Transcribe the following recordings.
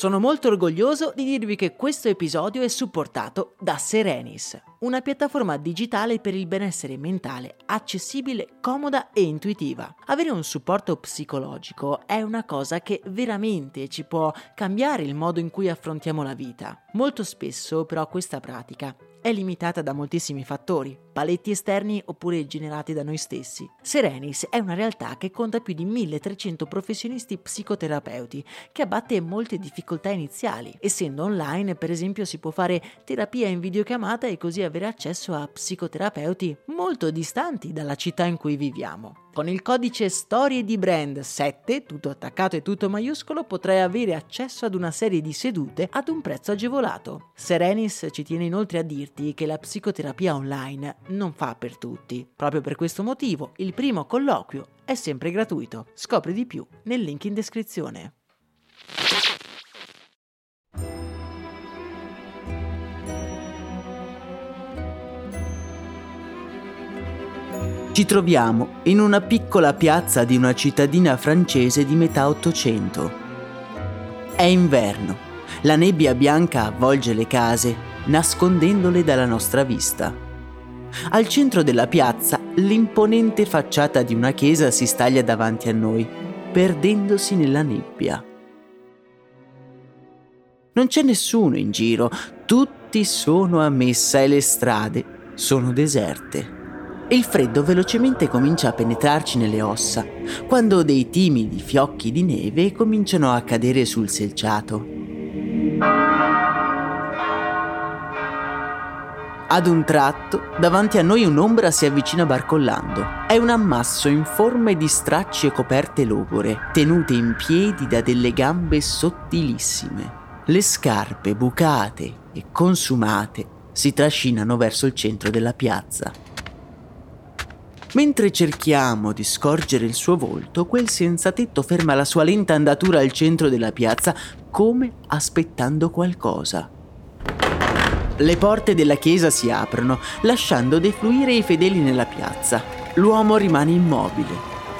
Sono molto orgoglioso di dirvi che questo episodio è supportato da Serenis, una piattaforma digitale per il benessere mentale accessibile, comoda e intuitiva. Avere un supporto psicologico è una cosa che veramente ci può cambiare il modo in cui affrontiamo la vita. Molto spesso però questa pratica è limitata da moltissimi fattori, paletti esterni oppure generati da noi stessi. Serenis è una realtà che conta più di 1300 professionisti psicoterapeuti, che abbatte molte difficoltà iniziali. Essendo online, per esempio, si può fare terapia in videochiamata e così avere accesso a psicoterapeuti molto distanti dalla città in cui viviamo. Con il codice Storie di Brand 7, tutto attaccato e tutto maiuscolo, potrai avere accesso ad una serie di sedute ad un prezzo agevolato. Serenis ci tiene inoltre a dirti che la psicoterapia online non fa per tutti. Proprio per questo motivo, il primo colloquio è sempre gratuito. Scopri di più nel link in descrizione. Ci troviamo in una piccola piazza di una cittadina francese di metà Ottocento. È inverno, la nebbia bianca avvolge le case, nascondendole dalla nostra vista. Al centro della piazza, l'imponente facciata di una chiesa si staglia davanti a noi, perdendosi nella nebbia. Non c'è nessuno in giro, tutti sono a messa e le strade sono deserte e il freddo velocemente comincia a penetrarci nelle ossa, quando dei timidi fiocchi di neve cominciano a cadere sul selciato. Ad un tratto, davanti a noi un'ombra si avvicina barcollando. È un ammasso in forme di stracci e coperte logore, tenute in piedi da delle gambe sottilissime. Le scarpe bucate e consumate si trascinano verso il centro della piazza. Mentre cerchiamo di scorgere il suo volto, quel senzatetto ferma la sua lenta andatura al centro della piazza, come aspettando qualcosa. Le porte della chiesa si aprono, lasciando defluire i fedeli nella piazza. L'uomo rimane immobile,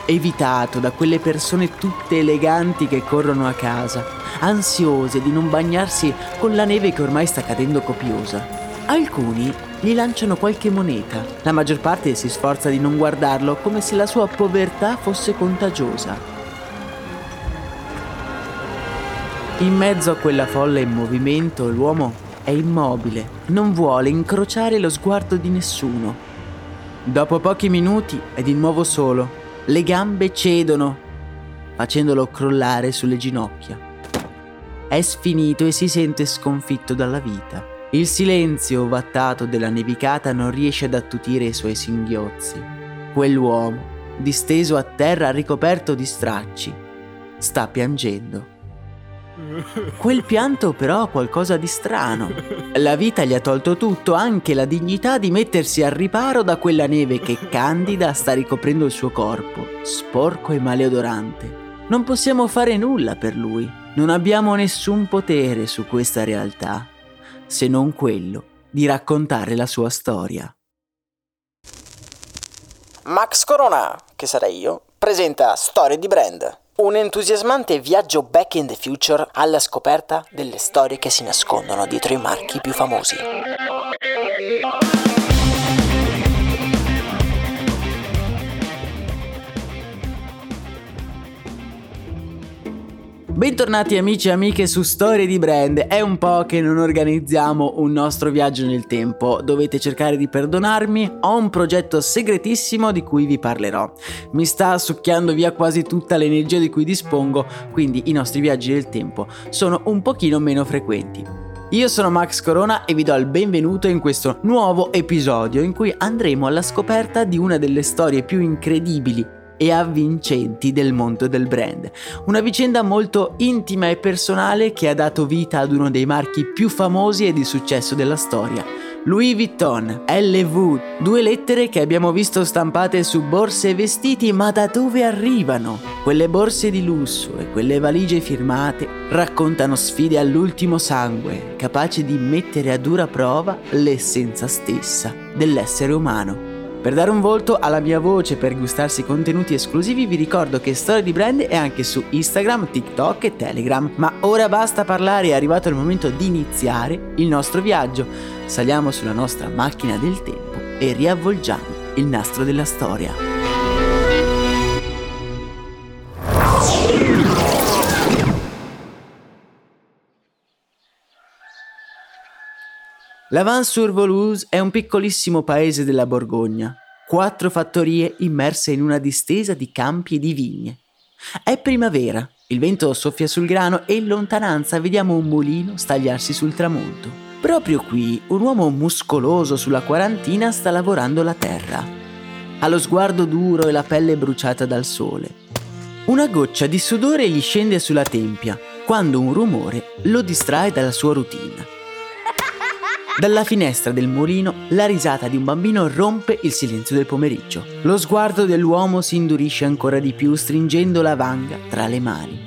evitato da quelle persone tutte eleganti che corrono a casa, ansiose di non bagnarsi con la neve che ormai sta cadendo copiosa. Alcuni gli lanciano qualche moneta. La maggior parte si sforza di non guardarlo come se la sua povertà fosse contagiosa. In mezzo a quella folla in movimento l'uomo è immobile, non vuole incrociare lo sguardo di nessuno. Dopo pochi minuti è di nuovo solo, le gambe cedono, facendolo crollare sulle ginocchia. È sfinito e si sente sconfitto dalla vita. Il silenzio ovattato della nevicata non riesce ad attutire i suoi singhiozzi. Quell'uomo, disteso a terra ricoperto di stracci, sta piangendo. Quel pianto però ha qualcosa di strano. La vita gli ha tolto tutto, anche la dignità di mettersi al riparo da quella neve che candida sta ricoprendo il suo corpo, sporco e maleodorante. Non possiamo fare nulla per lui, non abbiamo nessun potere su questa realtà se non quello di raccontare la sua storia. Max Corona, che sarei io, presenta Storie di Brand, un entusiasmante viaggio back in the future alla scoperta delle storie che si nascondono dietro i marchi più famosi. Bentornati amici e amiche su Storie di Brand. È un po' che non organizziamo un nostro viaggio nel tempo. Dovete cercare di perdonarmi. Ho un progetto segretissimo di cui vi parlerò. Mi sta succhiando via quasi tutta l'energia di cui dispongo, quindi i nostri viaggi nel tempo sono un pochino meno frequenti. Io sono Max Corona e vi do il benvenuto in questo nuovo episodio in cui andremo alla scoperta di una delle storie più incredibili e avvincenti del mondo del brand. Una vicenda molto intima e personale che ha dato vita ad uno dei marchi più famosi e di successo della storia, Louis Vuitton, LV, due lettere che abbiamo visto stampate su borse e vestiti, ma da dove arrivano? Quelle borse di lusso e quelle valigie firmate raccontano sfide all'ultimo sangue, capaci di mettere a dura prova l'essenza stessa dell'essere umano. Per dare un volto alla mia voce per gustarsi contenuti esclusivi vi ricordo che Storia di Brand è anche su Instagram, TikTok e Telegram. Ma ora basta parlare, è arrivato il momento di iniziare il nostro viaggio. Saliamo sulla nostra macchina del tempo e riavvolgiamo il nastro della storia. La Vans-sur-Voulouse è un piccolissimo paese della Borgogna, quattro fattorie immerse in una distesa di campi e di vigne. È primavera, il vento soffia sul grano e in lontananza vediamo un mulino stagliarsi sul tramonto. Proprio qui un uomo muscoloso sulla quarantina sta lavorando la terra. Ha lo sguardo duro e la pelle bruciata dal sole. Una goccia di sudore gli scende sulla tempia quando un rumore lo distrae dalla sua routine. Dalla finestra del mulino la risata di un bambino rompe il silenzio del pomeriggio. Lo sguardo dell'uomo si indurisce ancora di più stringendo la vanga tra le mani.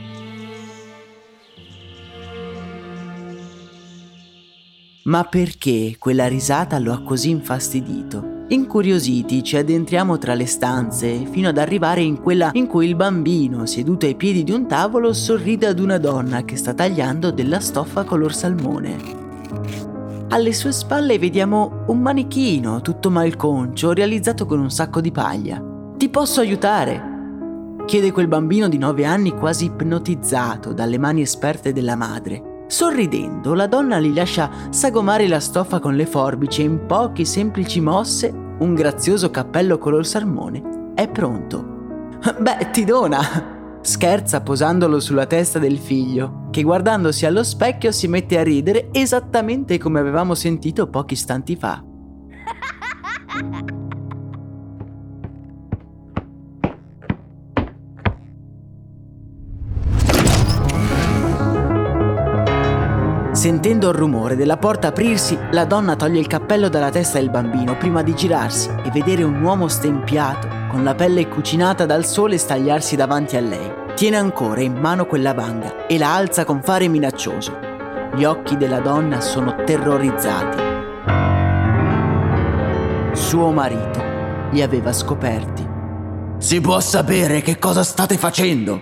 Ma perché quella risata lo ha così infastidito? Incuriositi ci addentriamo tra le stanze fino ad arrivare in quella in cui il bambino, seduto ai piedi di un tavolo, sorride ad una donna che sta tagliando della stoffa color salmone. Alle sue spalle vediamo un manichino tutto malconcio realizzato con un sacco di paglia. Ti posso aiutare? chiede quel bambino di nove anni quasi ipnotizzato dalle mani esperte della madre. Sorridendo, la donna gli lascia sagomare la stoffa con le forbici e in poche semplici mosse un grazioso cappello color salmone è pronto. Beh, ti dona! Scherza posandolo sulla testa del figlio, che guardandosi allo specchio si mette a ridere esattamente come avevamo sentito pochi istanti fa. Sentendo il rumore della porta aprirsi, la donna toglie il cappello dalla testa del bambino prima di girarsi e vedere un uomo stempiato, con la pelle cucinata dal sole, stagliarsi davanti a lei. Tiene ancora in mano quella vanga e la alza con fare minaccioso. Gli occhi della donna sono terrorizzati. Suo marito li aveva scoperti. Si può sapere che cosa state facendo?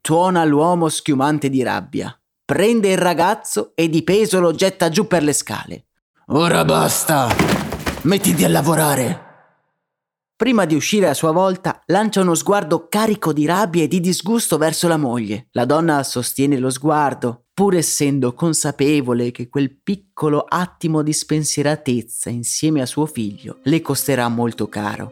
Tuona l'uomo schiumante di rabbia prende il ragazzo e di peso lo getta giù per le scale. Ora basta! Mettiti a lavorare! Prima di uscire a sua volta, lancia uno sguardo carico di rabbia e di disgusto verso la moglie. La donna sostiene lo sguardo, pur essendo consapevole che quel piccolo attimo di spensieratezza insieme a suo figlio le costerà molto caro.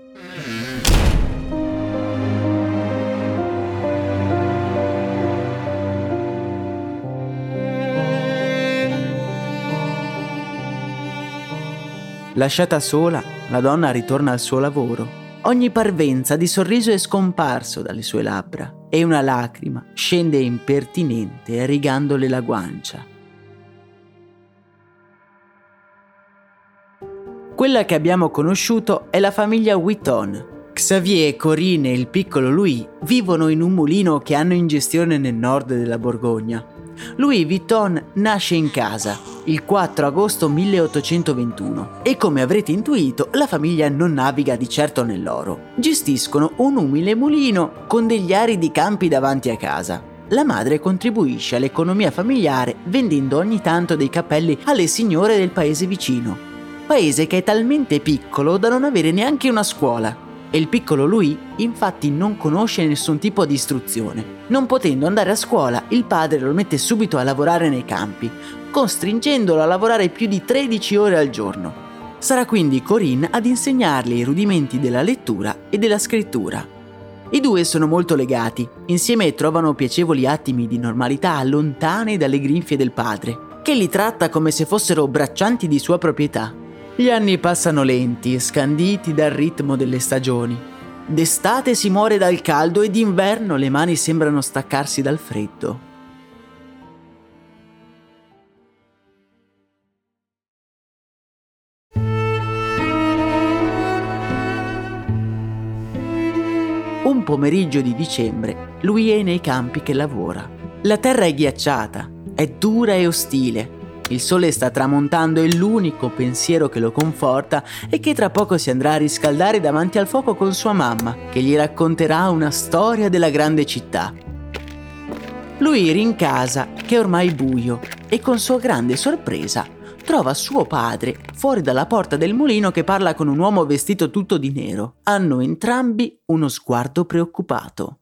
Lasciata sola, la donna ritorna al suo lavoro. Ogni parvenza di sorriso è scomparso dalle sue labbra e una lacrima scende impertinente rigandole la guancia. Quella che abbiamo conosciuto è la famiglia Witton. Xavier, Corinne e il piccolo Louis vivono in un mulino che hanno in gestione nel nord della Borgogna. Louis Vuitton nasce in casa il 4 agosto 1821 e come avrete intuito la famiglia non naviga di certo nell'oro. Gestiscono un umile mulino con degli aridi campi davanti a casa. La madre contribuisce all'economia familiare vendendo ogni tanto dei cappelli alle signore del paese vicino. Paese che è talmente piccolo da non avere neanche una scuola e il piccolo Louis infatti non conosce nessun tipo di istruzione. Non potendo andare a scuola, il padre lo mette subito a lavorare nei campi, costringendolo a lavorare più di 13 ore al giorno. Sarà quindi Corinne ad insegnargli i rudimenti della lettura e della scrittura. I due sono molto legati, insieme trovano piacevoli attimi di normalità lontani dalle grinfie del padre, che li tratta come se fossero braccianti di sua proprietà. Gli anni passano lenti, scanditi dal ritmo delle stagioni. D'estate si muore dal caldo e d'inverno le mani sembrano staccarsi dal freddo. Pomeriggio di dicembre, lui è nei campi che lavora. La terra è ghiacciata, è dura e ostile. Il sole sta tramontando e l'unico pensiero che lo conforta è che tra poco si andrà a riscaldare davanti al fuoco con sua mamma, che gli racconterà una storia della grande città. Lui rincasa che è ormai buio e con sua grande sorpresa trova suo padre fuori dalla porta del mulino che parla con un uomo vestito tutto di nero. Hanno entrambi uno sguardo preoccupato.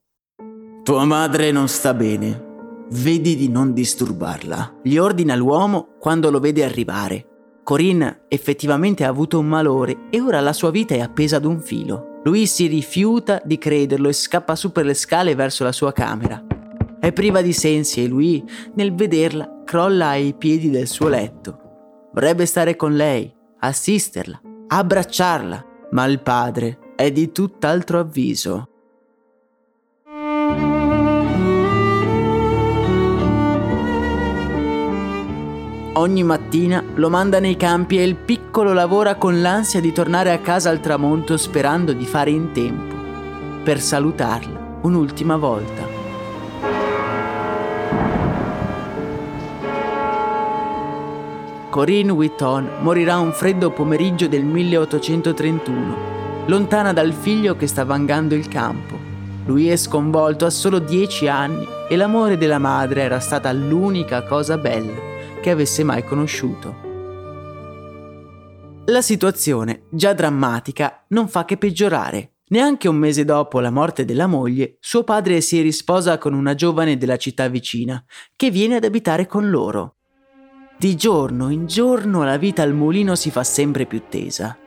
Tua madre non sta bene. Vedi di non disturbarla. Gli ordina l'uomo quando lo vede arrivare. Corinne effettivamente ha avuto un malore e ora la sua vita è appesa ad un filo. Lui si rifiuta di crederlo e scappa su per le scale verso la sua camera. È priva di sensi e lui, nel vederla, crolla ai piedi del suo letto. Vorrebbe stare con lei, assisterla, abbracciarla, ma il padre è di tutt'altro avviso. Ogni mattina lo manda nei campi e il piccolo lavora con l'ansia di tornare a casa al tramonto sperando di fare in tempo per salutarla un'ultima volta. Corinne Whitton morirà un freddo pomeriggio del 1831, lontana dal figlio che sta vangando il campo. Lui è sconvolto a solo dieci anni e l'amore della madre era stata l'unica cosa bella che avesse mai conosciuto. La situazione, già drammatica, non fa che peggiorare. Neanche un mese dopo la morte della moglie, suo padre si risposa con una giovane della città vicina, che viene ad abitare con loro. Di giorno in giorno la vita al mulino si fa sempre più tesa.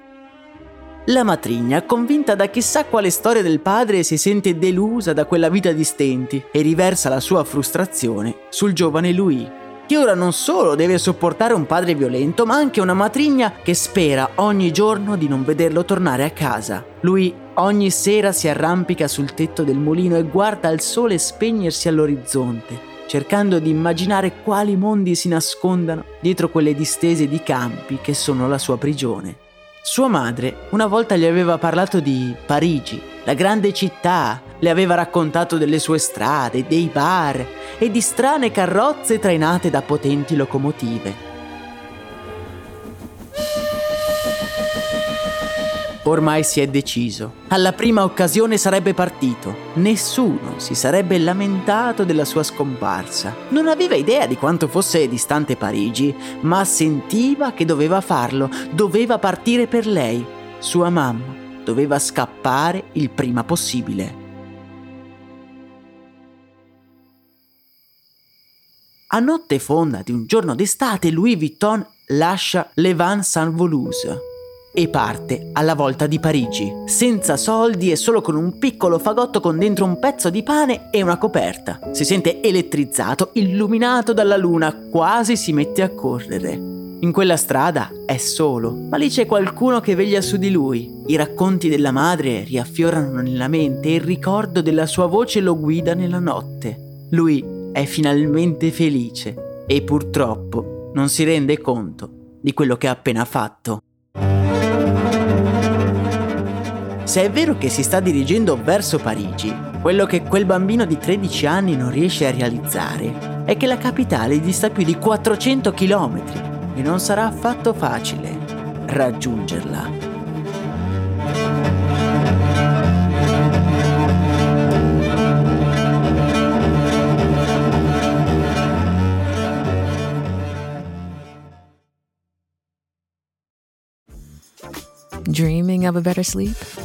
La matrigna, convinta da chissà quale storia del padre, si sente delusa da quella vita di stenti e riversa la sua frustrazione sul giovane Louis, che ora non solo deve sopportare un padre violento, ma anche una matrigna che spera ogni giorno di non vederlo tornare a casa. Lui ogni sera si arrampica sul tetto del mulino e guarda il sole spegnersi all'orizzonte cercando di immaginare quali mondi si nascondano dietro quelle distese di campi che sono la sua prigione. Sua madre una volta gli aveva parlato di Parigi, la grande città, le aveva raccontato delle sue strade, dei bar e di strane carrozze trainate da potenti locomotive. Ormai si è deciso. Alla prima occasione sarebbe partito. Nessuno si sarebbe lamentato della sua scomparsa. Non aveva idea di quanto fosse distante Parigi, ma sentiva che doveva farlo, doveva partire per lei. Sua mamma doveva scappare il prima possibile. A notte fonda di un giorno d'estate Louis Vuitton lascia Le Van Saint-Volusse e parte alla volta di Parigi, senza soldi e solo con un piccolo fagotto con dentro un pezzo di pane e una coperta. Si sente elettrizzato, illuminato dalla luna, quasi si mette a correre. In quella strada è solo, ma lì c'è qualcuno che veglia su di lui. I racconti della madre riaffiorano nella mente e il ricordo della sua voce lo guida nella notte. Lui è finalmente felice e purtroppo non si rende conto di quello che ha appena fatto. Se è vero che si sta dirigendo verso Parigi, quello che quel bambino di 13 anni non riesce a realizzare è che la capitale dista più di 400 km e non sarà affatto facile raggiungerla. Dreaming of a better sleep?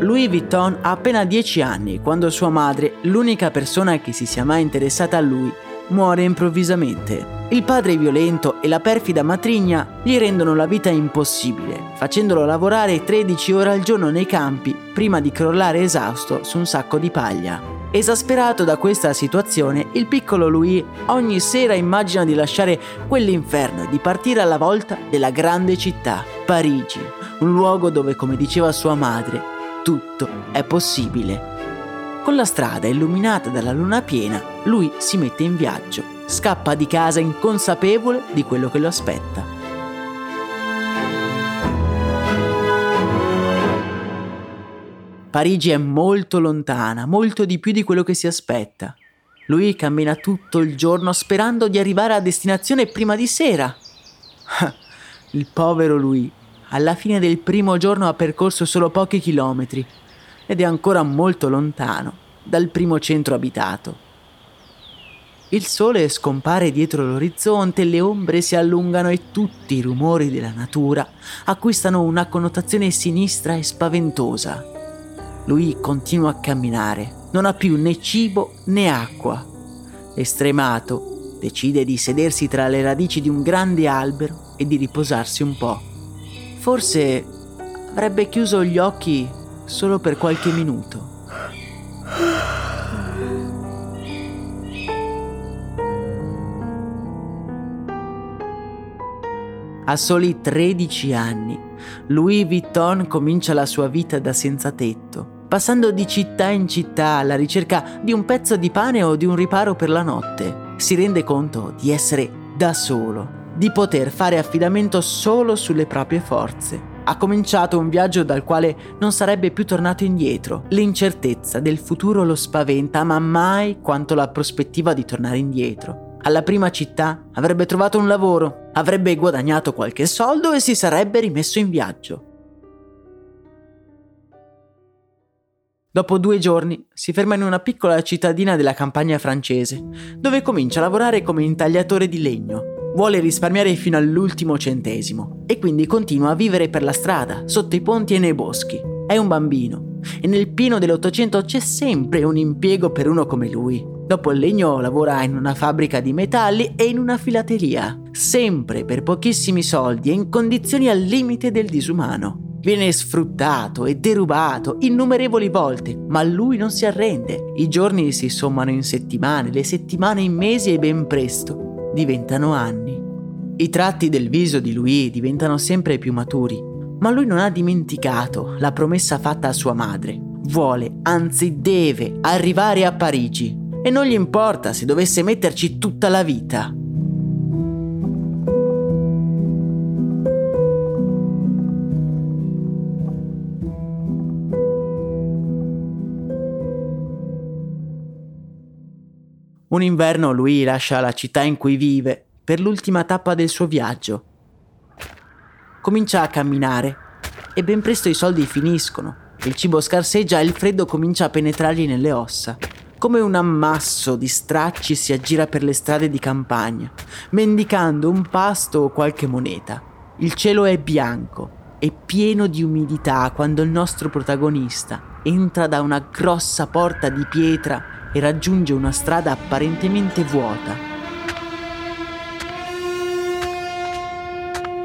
Louis Vuitton ha appena 10 anni quando sua madre, l'unica persona che si sia mai interessata a lui, muore improvvisamente. Il padre violento e la perfida matrigna gli rendono la vita impossibile, facendolo lavorare 13 ore al giorno nei campi prima di crollare esausto su un sacco di paglia. Esasperato da questa situazione, il piccolo Louis ogni sera immagina di lasciare quell'inferno e di partire alla volta della grande città, Parigi, un luogo dove, come diceva sua madre, tutto è possibile. Con la strada illuminata dalla luna piena, lui si mette in viaggio, scappa di casa inconsapevole di quello che lo aspetta. Parigi è molto lontana, molto di più di quello che si aspetta. Lui cammina tutto il giorno sperando di arrivare a destinazione prima di sera. Il povero lui, alla fine del primo giorno ha percorso solo pochi chilometri ed è ancora molto lontano dal primo centro abitato. Il sole scompare dietro l'orizzonte, le ombre si allungano e tutti i rumori della natura acquistano una connotazione sinistra e spaventosa. Lui continua a camminare, non ha più né cibo né acqua. Estremato, decide di sedersi tra le radici di un grande albero e di riposarsi un po'. Forse avrebbe chiuso gli occhi solo per qualche minuto. A soli 13 anni, Louis Vuitton comincia la sua vita da senza tetto passando di città in città alla ricerca di un pezzo di pane o di un riparo per la notte, si rende conto di essere da solo, di poter fare affidamento solo sulle proprie forze. Ha cominciato un viaggio dal quale non sarebbe più tornato indietro. L'incertezza del futuro lo spaventa, ma mai quanto la prospettiva di tornare indietro. Alla prima città avrebbe trovato un lavoro, avrebbe guadagnato qualche soldo e si sarebbe rimesso in viaggio. Dopo due giorni si ferma in una piccola cittadina della campagna francese, dove comincia a lavorare come intagliatore di legno. Vuole risparmiare fino all'ultimo centesimo e quindi continua a vivere per la strada, sotto i ponti e nei boschi. È un bambino e nel pieno dell'Ottocento c'è sempre un impiego per uno come lui. Dopo il legno lavora in una fabbrica di metalli e in una filateria, sempre per pochissimi soldi e in condizioni al limite del disumano. Viene sfruttato e derubato innumerevoli volte, ma lui non si arrende. I giorni si sommano in settimane, le settimane in mesi e ben presto diventano anni. I tratti del viso di lui diventano sempre più maturi, ma lui non ha dimenticato la promessa fatta a sua madre. Vuole, anzi deve, arrivare a Parigi. E non gli importa se dovesse metterci tutta la vita. Un inverno lui lascia la città in cui vive per l'ultima tappa del suo viaggio. Comincia a camminare e ben presto i soldi finiscono, il cibo scarseggia e il freddo comincia a penetrargli nelle ossa. Come un ammasso di stracci si aggira per le strade di campagna, mendicando un pasto o qualche moneta. Il cielo è bianco e pieno di umidità quando il nostro protagonista entra da una grossa porta di pietra e raggiunge una strada apparentemente vuota.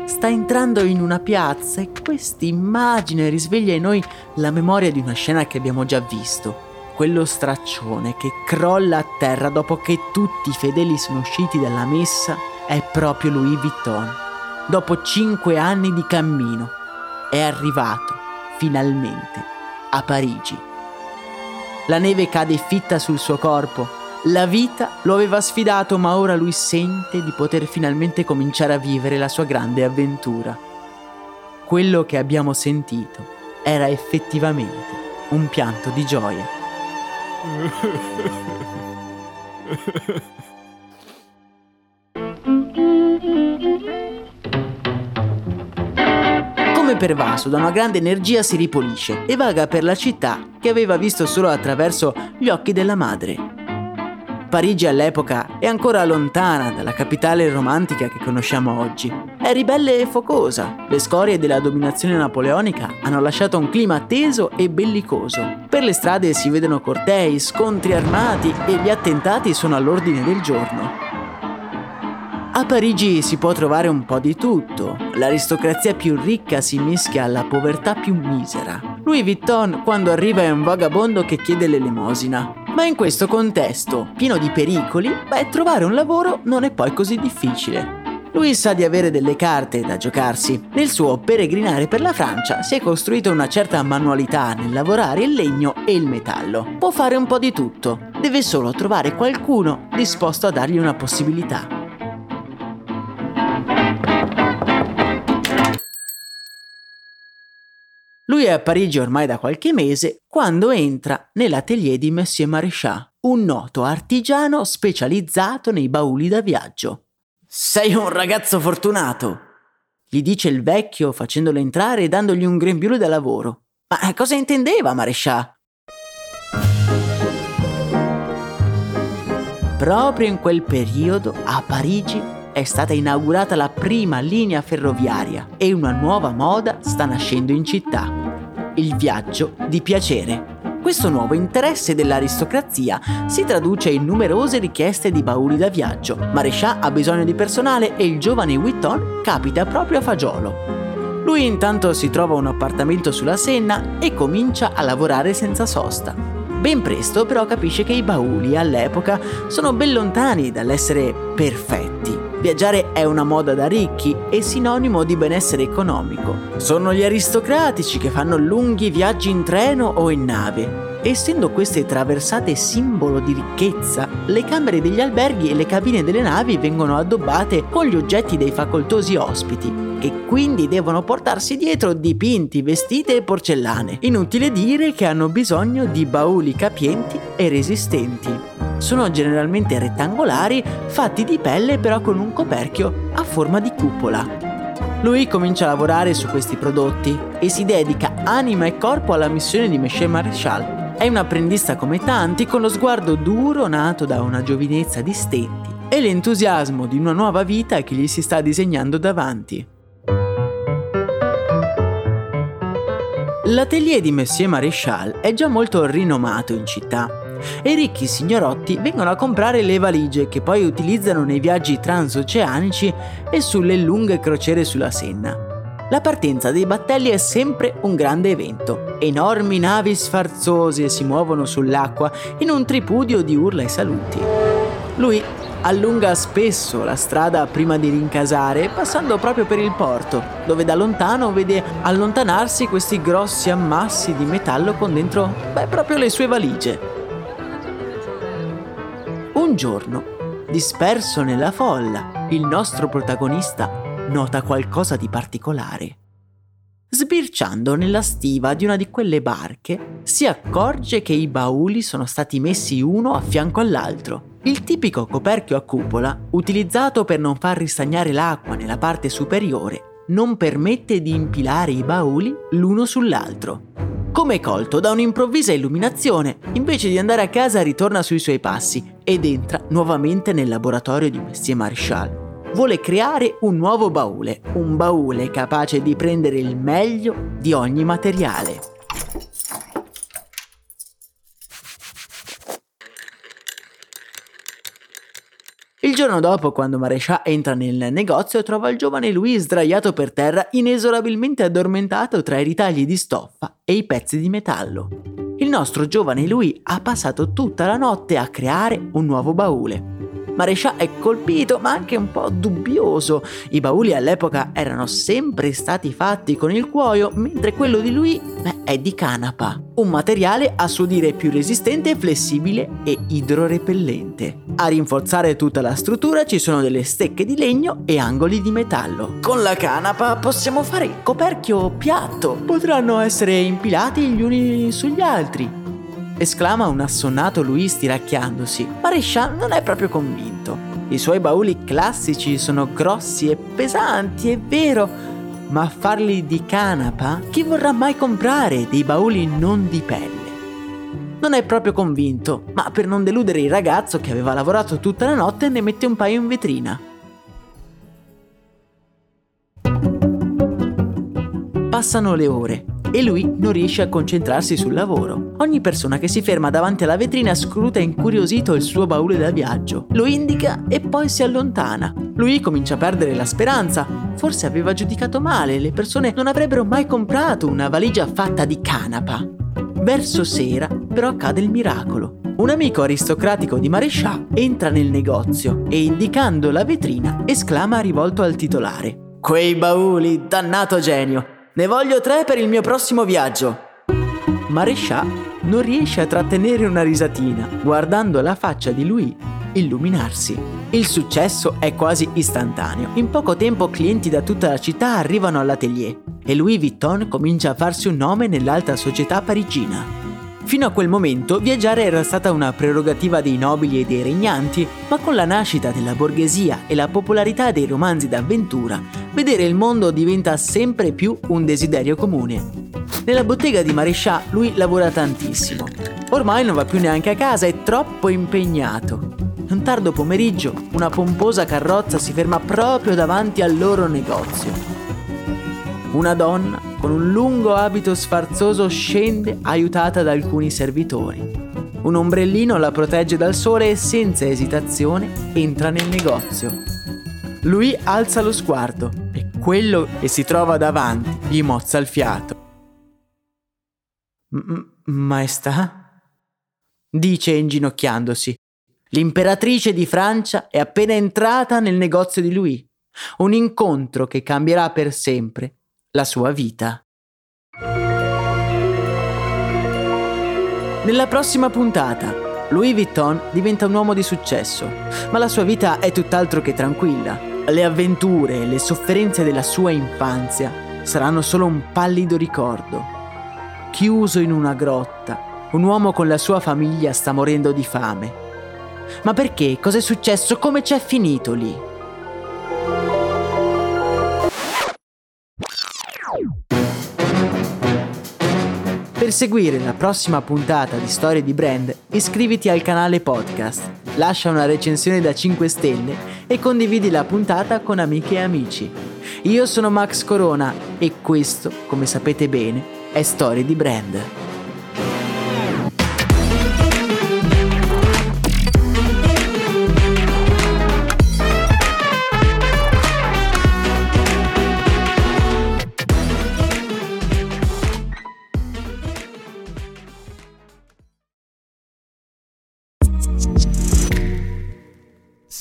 Sta entrando in una piazza e questa immagine risveglia in noi la memoria di una scena che abbiamo già visto. Quello straccione che crolla a terra dopo che tutti i fedeli sono usciti dalla messa è proprio Louis Vuitton. Dopo cinque anni di cammino è arrivato finalmente a Parigi. La neve cade fitta sul suo corpo. La vita lo aveva sfidato, ma ora lui sente di poter finalmente cominciare a vivere la sua grande avventura. Quello che abbiamo sentito era effettivamente un pianto di gioia. come pervaso da una grande energia si ripulisce e vaga per la città che aveva visto solo attraverso gli occhi della madre. Parigi all'epoca è ancora lontana dalla capitale romantica che conosciamo oggi. È ribelle e focosa. Le scorie della dominazione napoleonica hanno lasciato un clima teso e bellicoso. Per le strade si vedono cortei, scontri armati e gli attentati sono all'ordine del giorno. A Parigi si può trovare un po' di tutto. L'aristocrazia più ricca si mischia alla povertà più misera. Louis Vuitton quando arriva è un vagabondo che chiede l'elemosina. Ma in questo contesto, pieno di pericoli, beh, trovare un lavoro non è poi così difficile. Lui sa di avere delle carte da giocarsi. Nel suo peregrinare per la Francia si è costruito una certa manualità nel lavorare il legno e il metallo. Può fare un po' di tutto, deve solo trovare qualcuno disposto a dargli una possibilità. Lui è a Parigi ormai da qualche mese quando entra nell'atelier di Monsieur Maréchal, un noto artigiano specializzato nei bauli da viaggio. Sei un ragazzo fortunato, gli dice il vecchio facendolo entrare e dandogli un grembiule da lavoro. Ma cosa intendeva Marescià? Proprio in quel periodo a Parigi è stata inaugurata la prima linea ferroviaria e una nuova moda sta nascendo in città. Il viaggio di piacere. Questo nuovo interesse dell'aristocrazia si traduce in numerose richieste di bauli da viaggio. Marescià ha bisogno di personale e il giovane Witton capita proprio a fagiolo. Lui intanto si trova un appartamento sulla Senna e comincia a lavorare senza sosta. Ben presto però capisce che i bauli all'epoca sono ben lontani dall'essere perfetti. Viaggiare è una moda da ricchi e sinonimo di benessere economico. Sono gli aristocratici che fanno lunghi viaggi in treno o in nave. Essendo queste traversate simbolo di ricchezza, le camere degli alberghi e le cabine delle navi vengono addobbate con gli oggetti dei facoltosi ospiti, che quindi devono portarsi dietro dipinti, vestiti e porcellane. Inutile dire che hanno bisogno di bauli capienti e resistenti sono generalmente rettangolari, fatti di pelle però con un coperchio a forma di cupola. Lui comincia a lavorare su questi prodotti e si dedica anima e corpo alla missione di Monsieur Marechal. È un apprendista come tanti, con lo sguardo duro nato da una giovinezza di stenti e l'entusiasmo di una nuova vita che gli si sta disegnando davanti. L'atelier di Monsieur Maréchal è già molto rinomato in città e i ricchi signorotti vengono a comprare le valigie che poi utilizzano nei viaggi transoceanici e sulle lunghe crociere sulla Senna. La partenza dei battelli è sempre un grande evento. Enormi navi sfarzose si muovono sull'acqua in un tripudio di urla e saluti. Lui allunga spesso la strada prima di rincasare, passando proprio per il porto, dove da lontano vede allontanarsi questi grossi ammassi di metallo con dentro, beh, proprio le sue valigie. Giorno, disperso nella folla, il nostro protagonista nota qualcosa di particolare. Sbirciando nella stiva di una di quelle barche, si accorge che i bauli sono stati messi uno a fianco all'altro il tipico coperchio a cupola, utilizzato per non far ristagnare l'acqua nella parte superiore, non permette di impilare i bauli l'uno sull'altro. Come colto da un'improvvisa illuminazione, invece di andare a casa ritorna sui suoi passi ed entra nuovamente nel laboratorio di Monsieur Marshall. Vuole creare un nuovo baule, un baule capace di prendere il meglio di ogni materiale. Giorno dopo, quando Marescià entra nel negozio, trova il giovane Louis sdraiato per terra, inesorabilmente addormentato tra i ritagli di stoffa e i pezzi di metallo. Il nostro giovane Louis ha passato tutta la notte a creare un nuovo baule. Marescià è colpito ma anche un po' dubbioso. I bauli all'epoca erano sempre stati fatti con il cuoio, mentre quello di lui beh, è di canapa, un materiale a suo dire più resistente, flessibile e idrorepellente. A rinforzare tutta la struttura ci sono delle stecche di legno e angoli di metallo. Con la canapa possiamo fare il coperchio piatto. Potranno essere impilati gli uni sugli altri esclama un assonnato Louis stiracchiandosi. Marescial non è proprio convinto. I suoi bauli classici sono grossi e pesanti, è vero, ma farli di canapa? Chi vorrà mai comprare dei bauli non di pelle? Non è proprio convinto, ma per non deludere il ragazzo che aveva lavorato tutta la notte ne mette un paio in vetrina. Passano le ore e lui non riesce a concentrarsi sul lavoro. Ogni persona che si ferma davanti alla vetrina scruta incuriosito il suo baule da viaggio, lo indica e poi si allontana. Lui comincia a perdere la speranza. Forse aveva giudicato male, le persone non avrebbero mai comprato una valigia fatta di canapa. Verso sera, però accade il miracolo. Un amico aristocratico di Marescià entra nel negozio e indicando la vetrina esclama rivolto al titolare. Quei bauli, dannato genio! Ne voglio tre per il mio prossimo viaggio! Marescià non riesce a trattenere una risatina guardando la faccia di lui illuminarsi. Il successo è quasi istantaneo. In poco tempo clienti da tutta la città arrivano all'atelier e Louis Vuitton comincia a farsi un nome nell'alta società parigina. Fino a quel momento viaggiare era stata una prerogativa dei nobili e dei regnanti, ma con la nascita della borghesia e la popolarità dei romanzi d'avventura, vedere il mondo diventa sempre più un desiderio comune. Nella bottega di Marescià lui lavora tantissimo. Ormai non va più neanche a casa, è troppo impegnato. Un tardo pomeriggio, una pomposa carrozza si ferma proprio davanti al loro negozio. Una donna con un lungo abito sfarzoso scende aiutata da alcuni servitori. Un ombrellino la protegge dal sole e senza esitazione entra nel negozio. Lui alza lo sguardo e quello che si trova davanti gli mozza il fiato. Maestà? dice inginocchiandosi. L'imperatrice di Francia è appena entrata nel negozio di lui. Un incontro che cambierà per sempre la sua vita. Nella prossima puntata, Louis Vuitton diventa un uomo di successo, ma la sua vita è tutt'altro che tranquilla. Le avventure e le sofferenze della sua infanzia saranno solo un pallido ricordo. Chiuso in una grotta, un uomo con la sua famiglia sta morendo di fame. Ma perché? Cos'è successo? Come c'è finito lì? Per seguire la prossima puntata di Storie di Brand, iscriviti al canale podcast, lascia una recensione da 5 stelle e condividi la puntata con amiche e amici. Io sono Max Corona e questo, come sapete bene, è Storie di Brand.